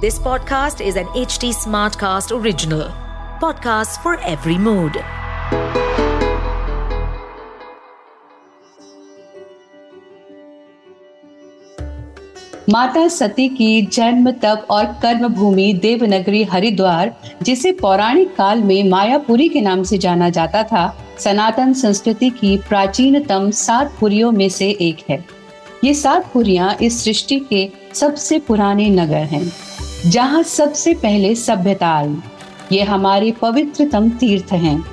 This podcast is an HT Smartcast original. Podcast for every mood. माता सती की जन्म तप और कर्म भूमि देवनगरी हरिद्वार, जिसे पौराणिक काल में मायापुरी के नाम से जाना जाता था, सनातन संस्कृति की प्राचीनतम सात पुरियों में से एक है ये सात पुरियाँ इस सृष्टि के सबसे पुराने नगर हैं जहाँ सबसे पहले सभ्यता आई ये हमारे पवित्रतम तीर्थ हैं।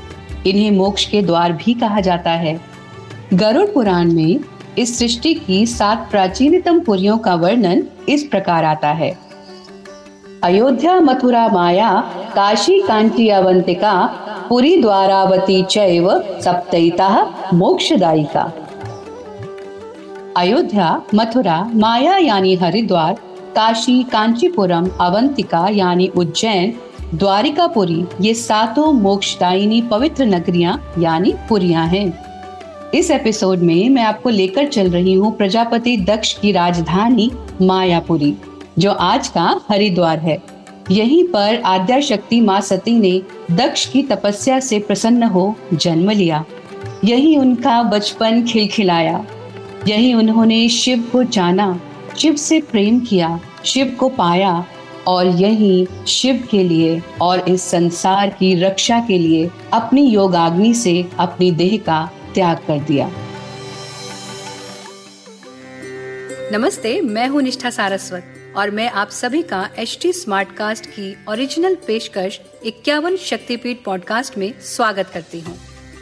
इन्हें मोक्ष के द्वार भी कहा जाता है। गरुड़ पुराण में इस सृष्टि की सात प्राचीनतम पुरियों का वर्णन इस प्रकार आता है। अयोध्या मथुरा माया काशी कांची अवंतिका पुरी द्वारावती चैव सप्तता मोक्षदायिका। अयोध्या मथुरा माया यानी हरिद्वार काशी, कांचीपुरम, अवंतिका यानी उज्जैन, द्वारिकापुरी ये सातों मोक्षदायिनी पवित्र नगरियाँ यानी पुरियाँ हैं। इस एपिसोड में मैं आपको लेकर चल रही हूँ प्रजापति दक्ष की राजधानी मायापुरी, जो आज का हरिद्वार है। यहीं पर आद्या शक्ति माँ सती ने दक्ष की तपस्या से प्रसन्न हो जन्म लिया। यही उनका बचपन खिलखिलाया। यही उन्होंने शिव को जाना। शिव से प्रेम किया, शिव को पाया और यही शिव के लिए और इस संसार की रक्षा के लिए अपनी योगाग्नि से अपनी देह का त्याग कर दिया। नमस्ते, मैं हूँ निष्ठा सारस्वत और मैं आप सभी का एच टी स्मार्ट कास्ट की ओरिजिनल पेशकश इक्यावन शक्तिपीठ पॉडकास्ट में स्वागत करती हूँ।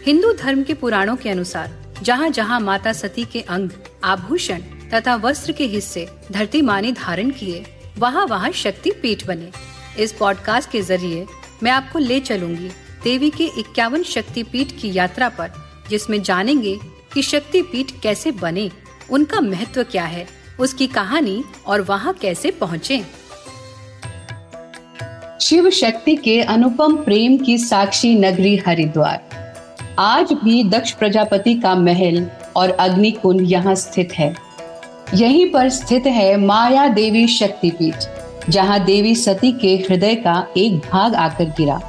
हिंदू धर्म के पुराणों के अनुसार जहाँ जहाँ माता सती के अंग, आभूषण तथा वस्त्र के हिस्से धरती माँ ने धारण किए, वहाँ वहाँ शक्ति पीठ बने। इस पॉडकास्ट के ज़रिए मैं आपको ले चलूँगी देवी के इक्यावन शक्ति पीठ की यात्रा पर, जिसमें जानेंगे कि शक्ति पीठ कैसे बने, उनका महत्व क्या है, उसकी कहानी और वहाँ कैसे पहुँचे। शिव शक्ति के अनुपम प्रेम की साक्षी नगरी हरिद्वार। आज भी दक्ष प्रजापति का महल और अग्नि कुंड यहाँ स्थित है। यहीं पर स्थित है माया देवी शक्तिपीठ, जहाँ देवी सती के हृदय का एक भाग आकर गिरा।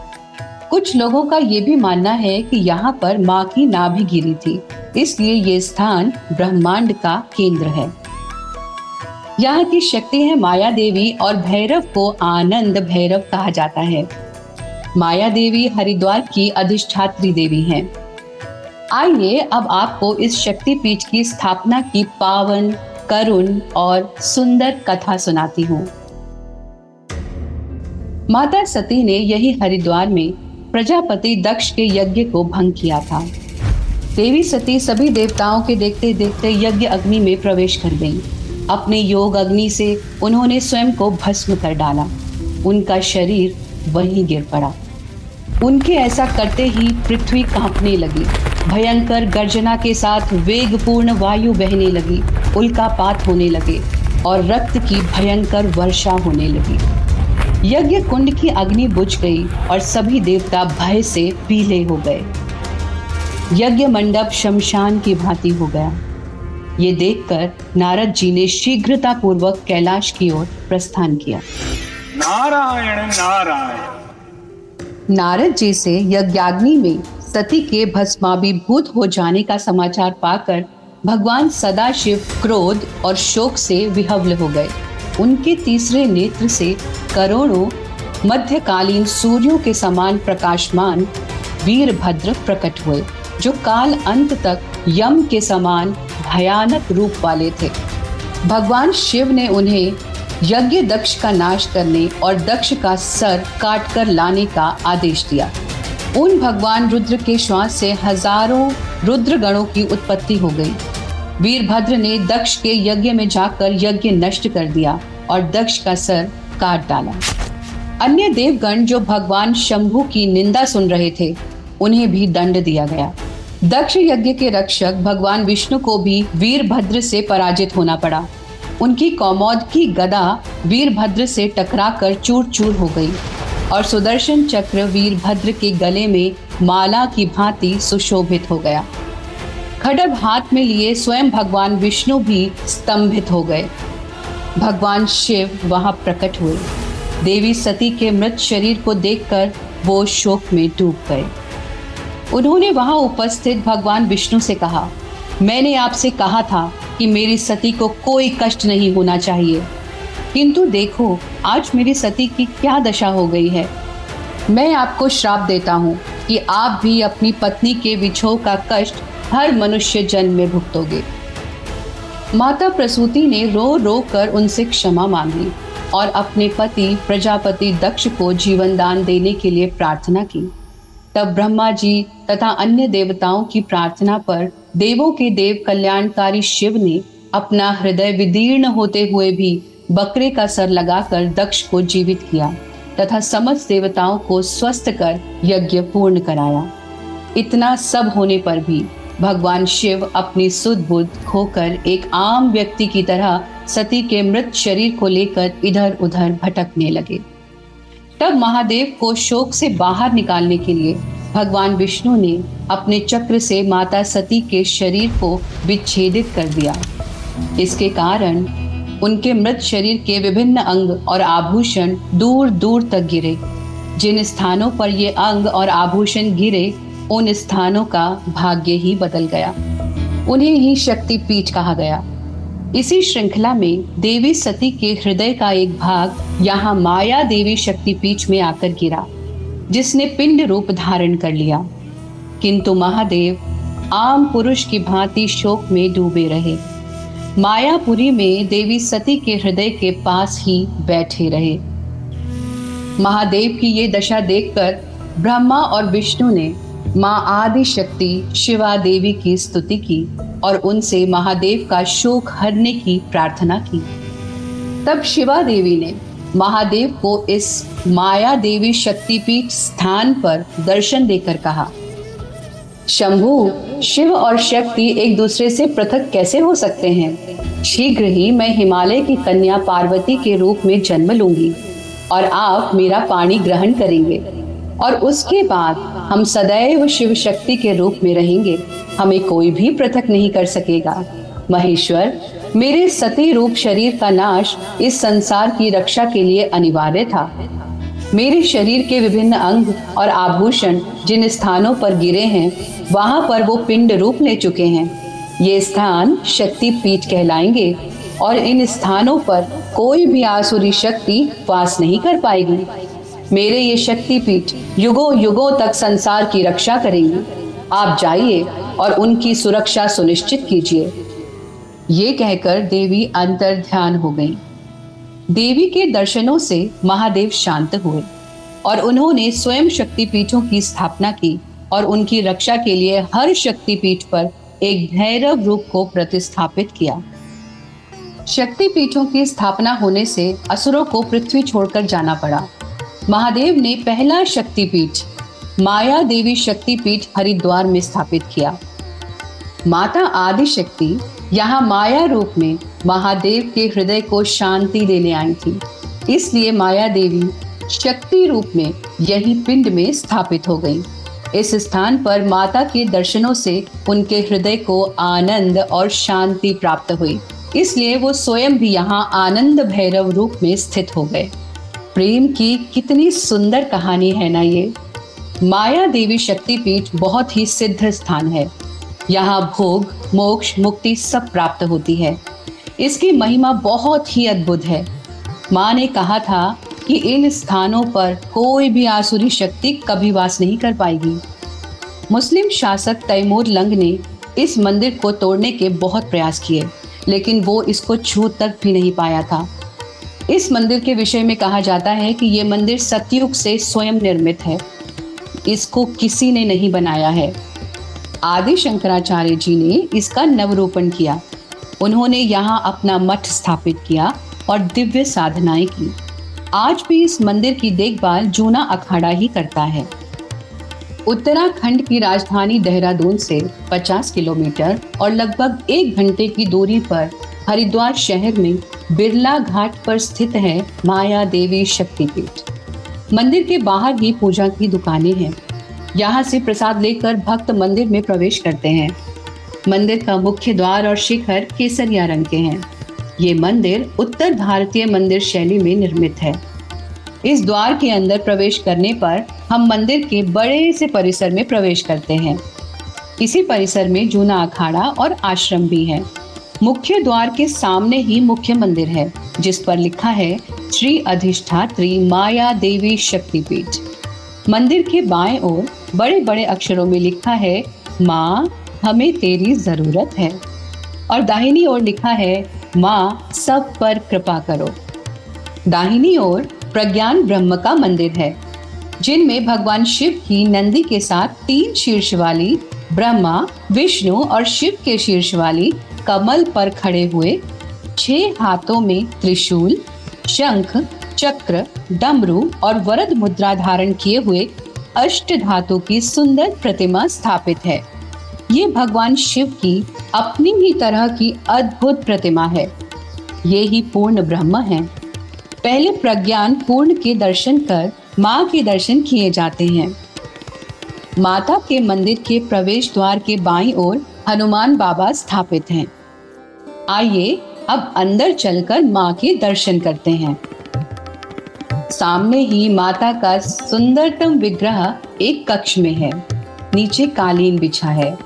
कुछ लोगों का ये भी मानना है कि यहाँ पर माँ की नाभि गिरी थी, इसलिए ये स्थान ब्रह्मांड का केंद्र है। यहाँ की शक्ति है माया देवी और भैरव को आनंद भैरव कहा जाता है। माया देवी हरिद्वार की अधिष्ठात्री देवी हैं। आइए अब आपको इस शक्तिपीठ की स्थापना की पावन करुण और सुंदर कथा सुनाती हूँ। माता सती ने यही हरिद्वार में प्रजापति दक्ष के यज्ञ को भंग किया था। देवी सती सभी देवताओं के देखते देखते यज्ञ अग्नि में प्रवेश कर गई। अपने योग अग्नि से उन्होंने स्वयं को भस्म कर डाला। उनका शरीर वहीं गिर पड़ा। उनके ऐसा करते ही पृथ्वी कांपने लगी। भयंकर गर्जना के साथ वेगपूर्ण वायु बहने लगी। उल्कापात होने लगे और रक्त की भयंकर वर्षा होने लगी। यज्ञ कुंड की अग्नि बुझ गई और सभी देवता भय से पीले हो गए। यज्ञ मंडप शमशान की भांति हो गया। ये देखकर नारद जी ने शीघ्रता पूर्वक कैलाश की ओर प्रस्थान किया। नारायण नारायण। नारद जी से यज्ञाग्नि में सती के भस्माभिभूत हो जाने का समाचार पाकर भगवान सदाशिव क्रोध और शोक से विहवल हो गए। उनके तीसरे नेत्र से करोड़ों मध्यकालीन सूर्यों के समान प्रकाशमान वीरभद्र प्रकट हुए, जो काल अंत तक यम के समान भयानक रूप वाले थे। भगवान शिव ने उन्हें यज्ञ दक्ष का नाश करने और दक्ष का सर काट कर लाने का आदेश दिया। उन भगवान रुद्र के श्वास से हज़ारों रुद्रगणों की उत्पत्ति हो गई। वीरभद्र ने दक्ष के यज्ञ में जाकर यज्ञ नष्ट कर दिया और दक्ष का सर काट डाला। अन्य देवगण जो भगवान शंभु की निंदा सुन रहे थे, उन्हें भी दंड दिया गया। दक्ष यज्ञ के रक्षक भगवान विष्णु को भी वीरभद्र से पराजित होना पड़ा। उनकी कौमोद की गदा वीरभद्र से टकराकर चूर चूर हो गई और सुदर्शन चक्र वीरभद्र के गले में माला की भांति सुशोभित हो गया। खडग हाथ में लिए स्वयं भगवान विष्णु भी स्तंभित हो गए। भगवान शिव वहाँ प्रकट हुए। देवी सती के मृत शरीर को देखकर वो शोक में डूब गए। उन्होंने वहाँ उपस्थित भगवान विष्णु से कहा, मैंने आपसे कहा था कि मेरी सती को कोई कष्ट नहीं होना चाहिए। किंतु देखो, आज मेरी सती की क्या दशा हो गई है। मैं आपको श्राप देता हूँ कि आप भी अपनी पत्नी के विछोह का कष्ट हर मनुष्य जन्म में भुगतोगे। माता प्रसूति ने रो रो कर उनसे क्षमा मांगी और अपने पति प्रजापति दक्ष को जीवन दान देने के लिए प्रार्थना की। तब ब्रह्मा जी तथा अन्य देवताओं की प्रार्थना पर देवों के देव कल्याणकारी शिव ने अपना हृदय विदीर्ण होते हुए भी बकरे का सर लगाकर दक्ष को जीवित किया तथा समस्त देवताओं को स्वस्थ कर यज्ञ पूर्ण कराया। इतना सब होने पर भी भगवान शिव अपनी सुध बुद्ध खोकर एक आम व्यक्ति की तरह सती के मृत शरीर को लेकर इधर उधर भटकने लगे। तब महादेव को शोक से बाहर निकालने के लिए भगवान विष्णु ने अपने चक्र से माता सती के शरीर को विच्छेदित कर दिया। इसके कारण उनके मृत शरीर के विभिन्न अंग और आभूषण दूर दूर तक गिरे। जिन स्थानों पर ये अंग और आभूषण गिरे उन स्थानों का भाग्य ही बदल गया। उन्हें ही शक्ति पीठ कहा गया। इसी श्रृंखला में देवी सती के हृदय का एक भाग यहाँ माया देवी शक्ति पीठ में आकर गिरा, जिसने पिंड रूप धारण कर लिया। किंतु महादेव, आम पुरुष की भांति शोक में डूबे रहे। मायापुरी में देवी सती के हृदय के पास ही बैठे रहे। महादेव की ये दशा देखकर ब्रह्मा और विष्णु ने माँ आदि शक्ति शिवा देवी की स्तुति की और उनसे महादेव का शोक हरने की प्रार्थना की। तब शिवा देवी ने महादेव को इस माया देवी शक्तिपीठ स्थान पर दर्शन देकर कहा, शंभु, शिव और शक्ति एक दूसरे से पृथक कैसे हो सकते हैं? शीघ्र ही मैं हिमालय की कन्या पार्वती के रूप में जन्म लूँगी और आप मेरा पानी ग्रहण करेंगे। और उसके बाद हम सदैव शिव शक्ति के रूप में रहेंगे। हमें कोई भी पृथक नहीं कर सकेगा। महेश्वर, मेरे सती रूप शरीर का नाश इस संसार की रक्षा के लिए अनिवार्य था। मेरे शरीर के विभिन्न अंग और आभूषण जिन स्थानों पर गिरे हैं, वहाँ पर वो पिंड रूप ले चुके हैं। ये स्थान शक्ति पीठ कहलाएँगे और इन स्थानों पर कोई भी आसुरी शक्ति वास नहीं कर पाएगी। मेरे ये शक्ति पीठ युगों युगों तक संसार की रक्षा करेंगी। आप जाइए और उनकी सुरक्षा सुनिश्चित कीजिए। ये कहकर देवी अंतर ध्यान हो गई। देवी के दर्शनों से महादेव शांत हुए और उन्होंने स्वयं शक्तिपीठों की स्थापना की और उनकी रक्षा के लिए हर शक्तिपीठ पर एक भैरव रूप को प्रतिस्थापित किया। शक्तिपीठों की स्थापना होने से असुरों को पृथ्वी छोड़कर जाना पड़ा। महादेव ने पहला शक्तिपीठ, माया देवी शक्तिपीठ हरिद्वार में स्थापित किया। माता आदि शक्ति यहाँ माया रूप में महादेव के हृदय को शांति देने आई थी। इसलिए माया देवी शक्ति रूप में यही पिंड में स्थापित हो गई। इस स्थान पर माता के दर्शनों से उनके हृदय को आनंद और शांति प्राप्त हुई। इसलिए वो स्वयं भी यहाँ आनंद भैरव रूप में स्थित हो गए। प्रेम की कितनी सुंदर कहानी है ना ये? माया देवी शक्तिपीठ बहुत ही सिद्ध स्थान है। यहाँ भोग, मोक्ष, मुक्ति सब प्राप्त होती है। इसकी महिमा बहुत ही अद्भुत है। माँ ने कहा था कि इन स्थानों पर कोई भी आसुरी शक्ति कभी वास नहीं कर पाएगी। मुस्लिम शासक तैमूर लंग ने इस मंदिर को तोड़ने के बहुत प्रयास किए, लेकिन वो इसको छू तक भी नहीं पाया था। इस मंदिर के विषय में कहा जाता है कि ये मंदिर सतयुग से स्वयं निर्मित है। इसको किसी ने नहीं बनाया है। आदि शंकराचार्य जी ने इसका नवरूपण किया। उन्होंने यहाँ अपना मठ स्थापित किया और दिव्य साधनाएँ की। आज भी इस मंदिर की देखभाल जूना अखाड़ा ही करता है। उत्तराखंड की राजधानी देहरादून से 50 किलोमीटर और लगभग एक घंटे की दूरी पर हरिद्वार शहर में बिरला घाट पर स्थित है माया देवी शक्तिपीठ। मंदिर के बाहर ही पूजा की दुकानें हैं। यहाँ से प्रसाद लेकर भक्त मंदिर में प्रवेश करते हैं। मंदिर का मुख्य द्वार और शिखर केसरिया रंग के हैं। ये मंदिर उत्तर भारतीय मंदिर शैली में निर्मित है। इस द्वार के अंदर प्रवेश करने पर हम मंदिर के बड़े से परिसर में प्रवेश करते हैं। इसी परिसर में जूना अखाड़ा और आश्रम भी है। मुख्य द्वार के सामने ही मुख्य मंदिर है, जिस पर लिखा है, श्री अधिष्ठात्री माया देवी शक्तिपीठ। मंदिर के बाएँ ओर बड़े बड़े अक्षरों में लिखा है, माँ, हमें तेरी ज़रूरत है। और दाहिनी ओर लिखा है, माँ, सब पर कृपा करो। दाहिनी ओर प्रज्ञान ब्रह्म का मंदिर है, जिनमें भगवान शिव की नंदी के साथ तीन शीर्ष वाली ब्रह्मा, विष्णु और शिव के शीर्ष वाली कमल पर खड़े हुए छह हाथों में त्रिशूल, शंख, चक्र, डमरू और वरद मुद्रा धारण किए हुए अष्ट धातु की सुंदर प्रतिमा स्थापित है। ये भगवान शिव की अपनी ही तरह की अद्भुत प्रतिमा है। ये ही पूर्ण ब्रह्म है। पहले प्रज्ञान पूर्ण के दर्शन कर माँ के दर्शन किए जाते हैं। माता के मंदिर के प्रवेश द्वार के बाईं ओर हनुमान बाबा स्थापित हैं। आइए, अब अंदर चलकर माँ के दर्शन करते हैं। सामने ही माता का सुंदरतम विग्रह एक कक्ष में है। नीचे कालीन बिछा है।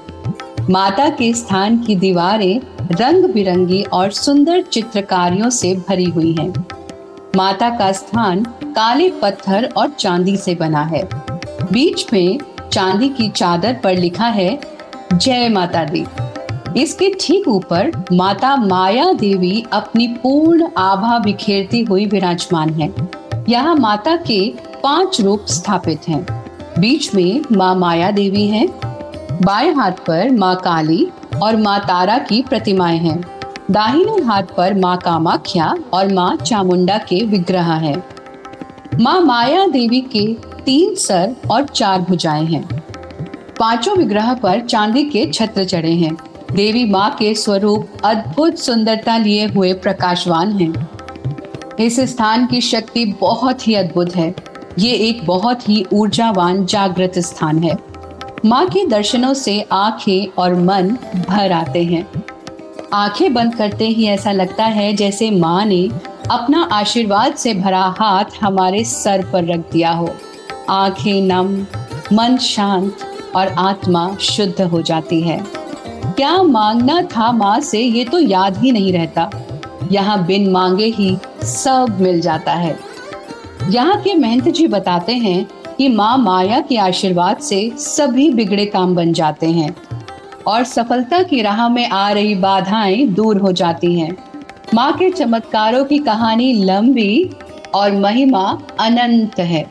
माता के स्थान की दीवारें रंग बिरंगी और सुंदर चित्रकारियों से भरी हुई हैं। माता का स्थान काले पत्थर और चांदी से बना है। बीच में चांदी की चादर पर लिखा है जय माता दी। इसके ठीक ऊपर माता माया देवी अपनी पूर्ण आभा बिखेरती हुई विराजमान है। यहाँ माता के पाँच रूप स्थापित हैं। बीच में माँ माया देवी हैं, बाएँ हाथ पर माँ काली और माँ तारा की प्रतिमाएँ हैं। दाहिने हाथ पर माँ कामाख्या और माँ चामुंडा के विग्रह हैं। माँ माया देवी के तीन सर और चार भुजाएँ हैं। पाँचों विग्रह पर चांदी के छत्र चढ़े हैं। देवी माँ के स्वरूप अद्भुत सुंदरता लिए हुए प्रकाशवान हैं। इस स्थान की शक्ति बहुत ही अद्भुत है। ये एक बहुत ही ऊर्जावान जागृत स्थान है। माँ के दर्शनों से आँखें और मन भर आते हैं। आँखें बंद करते ही ऐसा लगता है जैसे माँ ने अपना आशीर्वाद से भरा हाथ हमारे सर पर रख दिया हो। आँखें नम, मन शांत और आत्मा शुद्ध हो जाती है। क्या मांगना था माँ से ये तो याद ही नहीं रहता। यहाँ बिन मांगे ही सब मिल जाता है। यहाँ के महंत जी बताते हैं कि माँ माया के आशीर्वाद से सभी बिगड़े काम बन जाते हैं और सफलता की राह में आ रही बाधाएँ दूर हो जाती हैं। माँ के चमत्कारों की कहानी लंबी और महिमा अनंत है।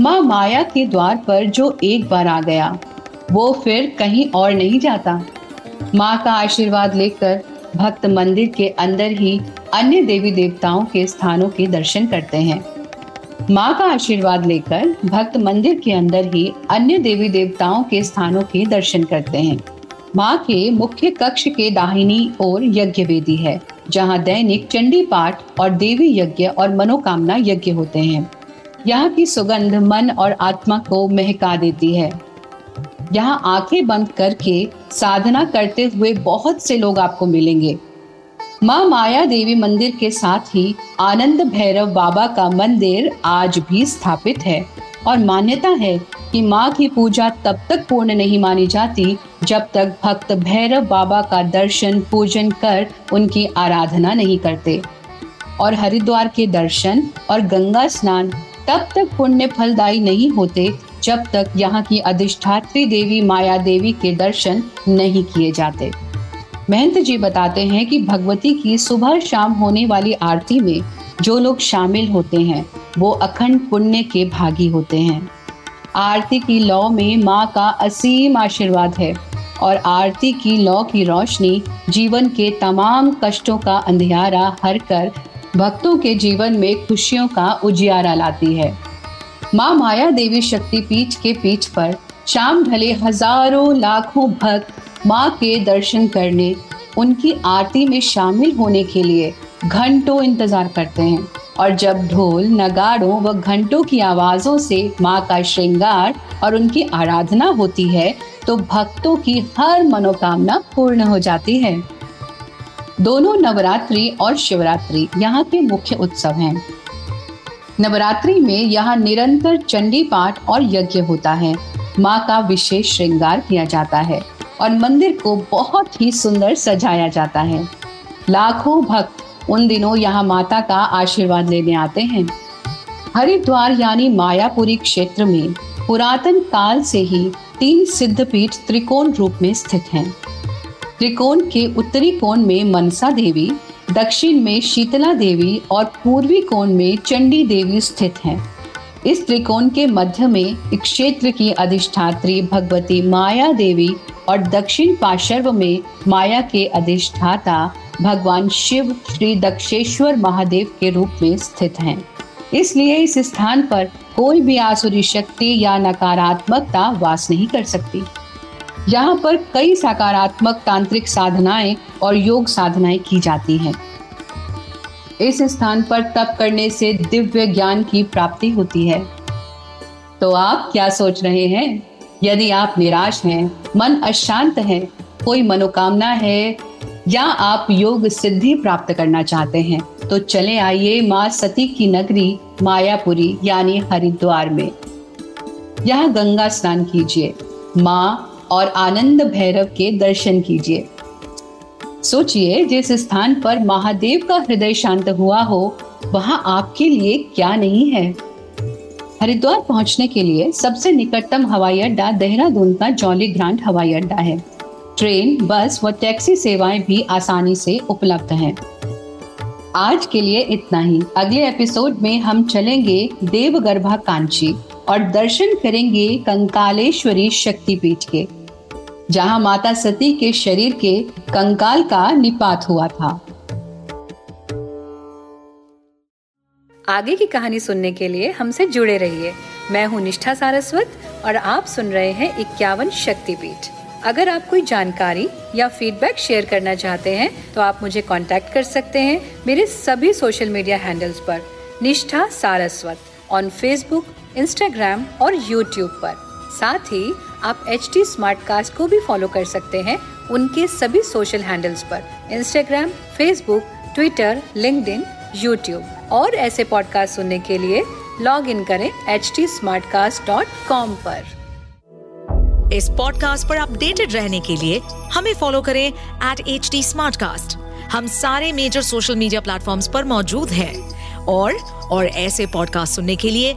माँ माया के द्वार पर जो एक बार आ गया, वो फिर कहीं और नहीं जाता। माँ का आशीर्वाद लेकर भक्त मंदिर के अंदर ही अन्य देवी देवताओं के स्थानों के दर्शन करते हैं। माँ का आशीर्वाद लेकर भक्त मंदिर के अंदर ही अन्य देवी देवताओं के स्थानों के दर्शन करते हैं। माँ के मुख्य कक्ष के दाहिनी ओर यज्ञ वेदी है, जहाँ दैनिक चंडी पाठ और देवी यज्ञ और मनोकामना यज्ञ होते हैं। यहाँ की सुगंध मन और आत्मा को महका देती है। यहाँ आँखें बंद करके साधना करते हुए बहुत से लोग आपको मिलेंगे। माँ माया देवी मंदिर के साथ ही आनंद भैरव बाबा का मंदिर आज भी स्थापित है और मान्यता है कि माँ की पूजा तब तक पूर्ण नहीं मानी जाती जब तक भक्त भैरव बाबा का दर्शन पूजन कर उनकी आराधना नहीं करते। और हरिद्वार के दर्शन और गंगा स्नान तब तक पुण्य फलदायी नहीं होते, जब तक यहाँ की अधिष्ठात्री देवी माया देवी के दर्शन नहीं किए जाते। महंत जी बताते हैं कि भगवती की सुबह शाम होने वाली आरती में जो लोग शामिल होते हैं, वो अखंड पुण्य के भागी होते हैं। आरती की लौ में माँ का असीम आशीर्वाद है और आरती की लौ की रोशनी जीवन के तमाम कष्टों का अंधियारा हर कर भक्तों के जीवन में खुशियों का उजियारा लाती है। माँ माया देवी शक्ति पीठ के पीठ पर शाम ढले हज़ारों लाखों भक्त माँ के दर्शन करने, उनकी आरती में शामिल होने के लिए घंटों इंतज़ार करते हैं। और जब ढोल, नगाड़ों व घंटों की आवाजों से माँ का श्रृंगार और उनकी आराधना होती है तो भक्तों की हर मनोकामना पूर्ण हो जाती है। दोनों नवरात्रि और शिवरात्रि यहाँ के मुख्य उत्सव हैं। नवरात्रि में यहाँ निरंतर चंडी पाठ और यज्ञ होता है। माँ का विशेष श्रृंगार किया जाता है और मंदिर को बहुत ही सुंदर सजाया जाता है। लाखों भक्त उन दिनों यहाँ माता का आशीर्वाद लेने आते हैं। हरिद्वार यानी मायापुरी क्षेत्र में पुरातन काल से ही तीन सिद्धपीठ त्रिकोण रूप में स्थित हैं। त्रिकोण के उत्तरी कोण में मनसा देवी, दक्षिण में शीतला देवी और पूर्वी कोण में चंडी देवी स्थित हैं। इस त्रिकोण के मध्य में क्षेत्र की अधिष्ठात्री भगवती माया देवी और दक्षिण पार्श्व में माया के अधिष्ठाता भगवान शिव श्री दक्षेश्वर महादेव के रूप में स्थित हैं। इसलिए इस स्थान पर कोई भी आसुरी शक्ति या नकारात्मकता वास नहीं कर सकती यहाँ पर कई सकारात्मक तांत्रिक साधनाएँ और योग साधनाएँ की जाती हैं। इस स्थान पर तप करने से दिव्य ज्ञान की प्राप्ति होती है। तो आप क्या सोच रहे हैं? यदि आप निराश हैं, मन अशांत है, कोई मनोकामना है, या आप योग सिद्धि प्राप्त करना चाहते हैं तो चले आइए माँ सती की नगरी मायापुरी, यानी हरिद्वार में। यहाँ गंगा स्नान कीजिए। माँ और आनंद भैरव के दर्शन कीजिए। सोचिए, जिस स्थान पर महादेव का हृदय शांत हुआ हो, वहाँ आपके लिए क्या नहीं है? हरिद्वार पहुँचने के लिए सबसे निकटतम हवाई अड्डा देहरादून का जॉली ग्रांट हवाई अड्डा है। ट्रेन, बस व टैक्सी सेवाएँ भी आसानी से उपलब्ध हैं। आज के लिए इतना ही। अगले एपिसोड में हम चलेंगे देवगर्भा कांची और दर्शन करेंगे कंकालेश्वरी शक्तिपीठ के, जहाँ माता सती के शरीर के कंकाल का निपात हुआ था। आगे की कहानी सुनने के लिए हमसे जुड़े रहिए। मैं हूँ निष्ठा सारस्वत और आप सुन रहे हैं इक्यावन शक्तिपीठ। अगर आप कोई जानकारी या फीडबैक शेयर करना चाहते हैं तो आप मुझे कांटेक्ट कर सकते हैं मेरे सभी सोशल मीडिया हैंडल्स पर, Nishtha Saraswat on Facebook Instagram और यूट्यूब पर। साथ ही, आप एच टी को भी फॉलो कर सकते हैं उनके सभी सोशल हैंडल्स पर। Instagram Facebook Twitter link YouTube और ऐसे पॉडकास्ट सुनने के लिए लॉग इन करें एच टी पर। इस पॉडकास्ट पर अपडेटेड रहने के लिए हमें फॉलो करें एट एच टी हम सारे मेजर सोशल मीडिया प्लेटफॉर्म पर मौजूद हैं। और और ऐसे पॉडकास्ट सुनने के लिए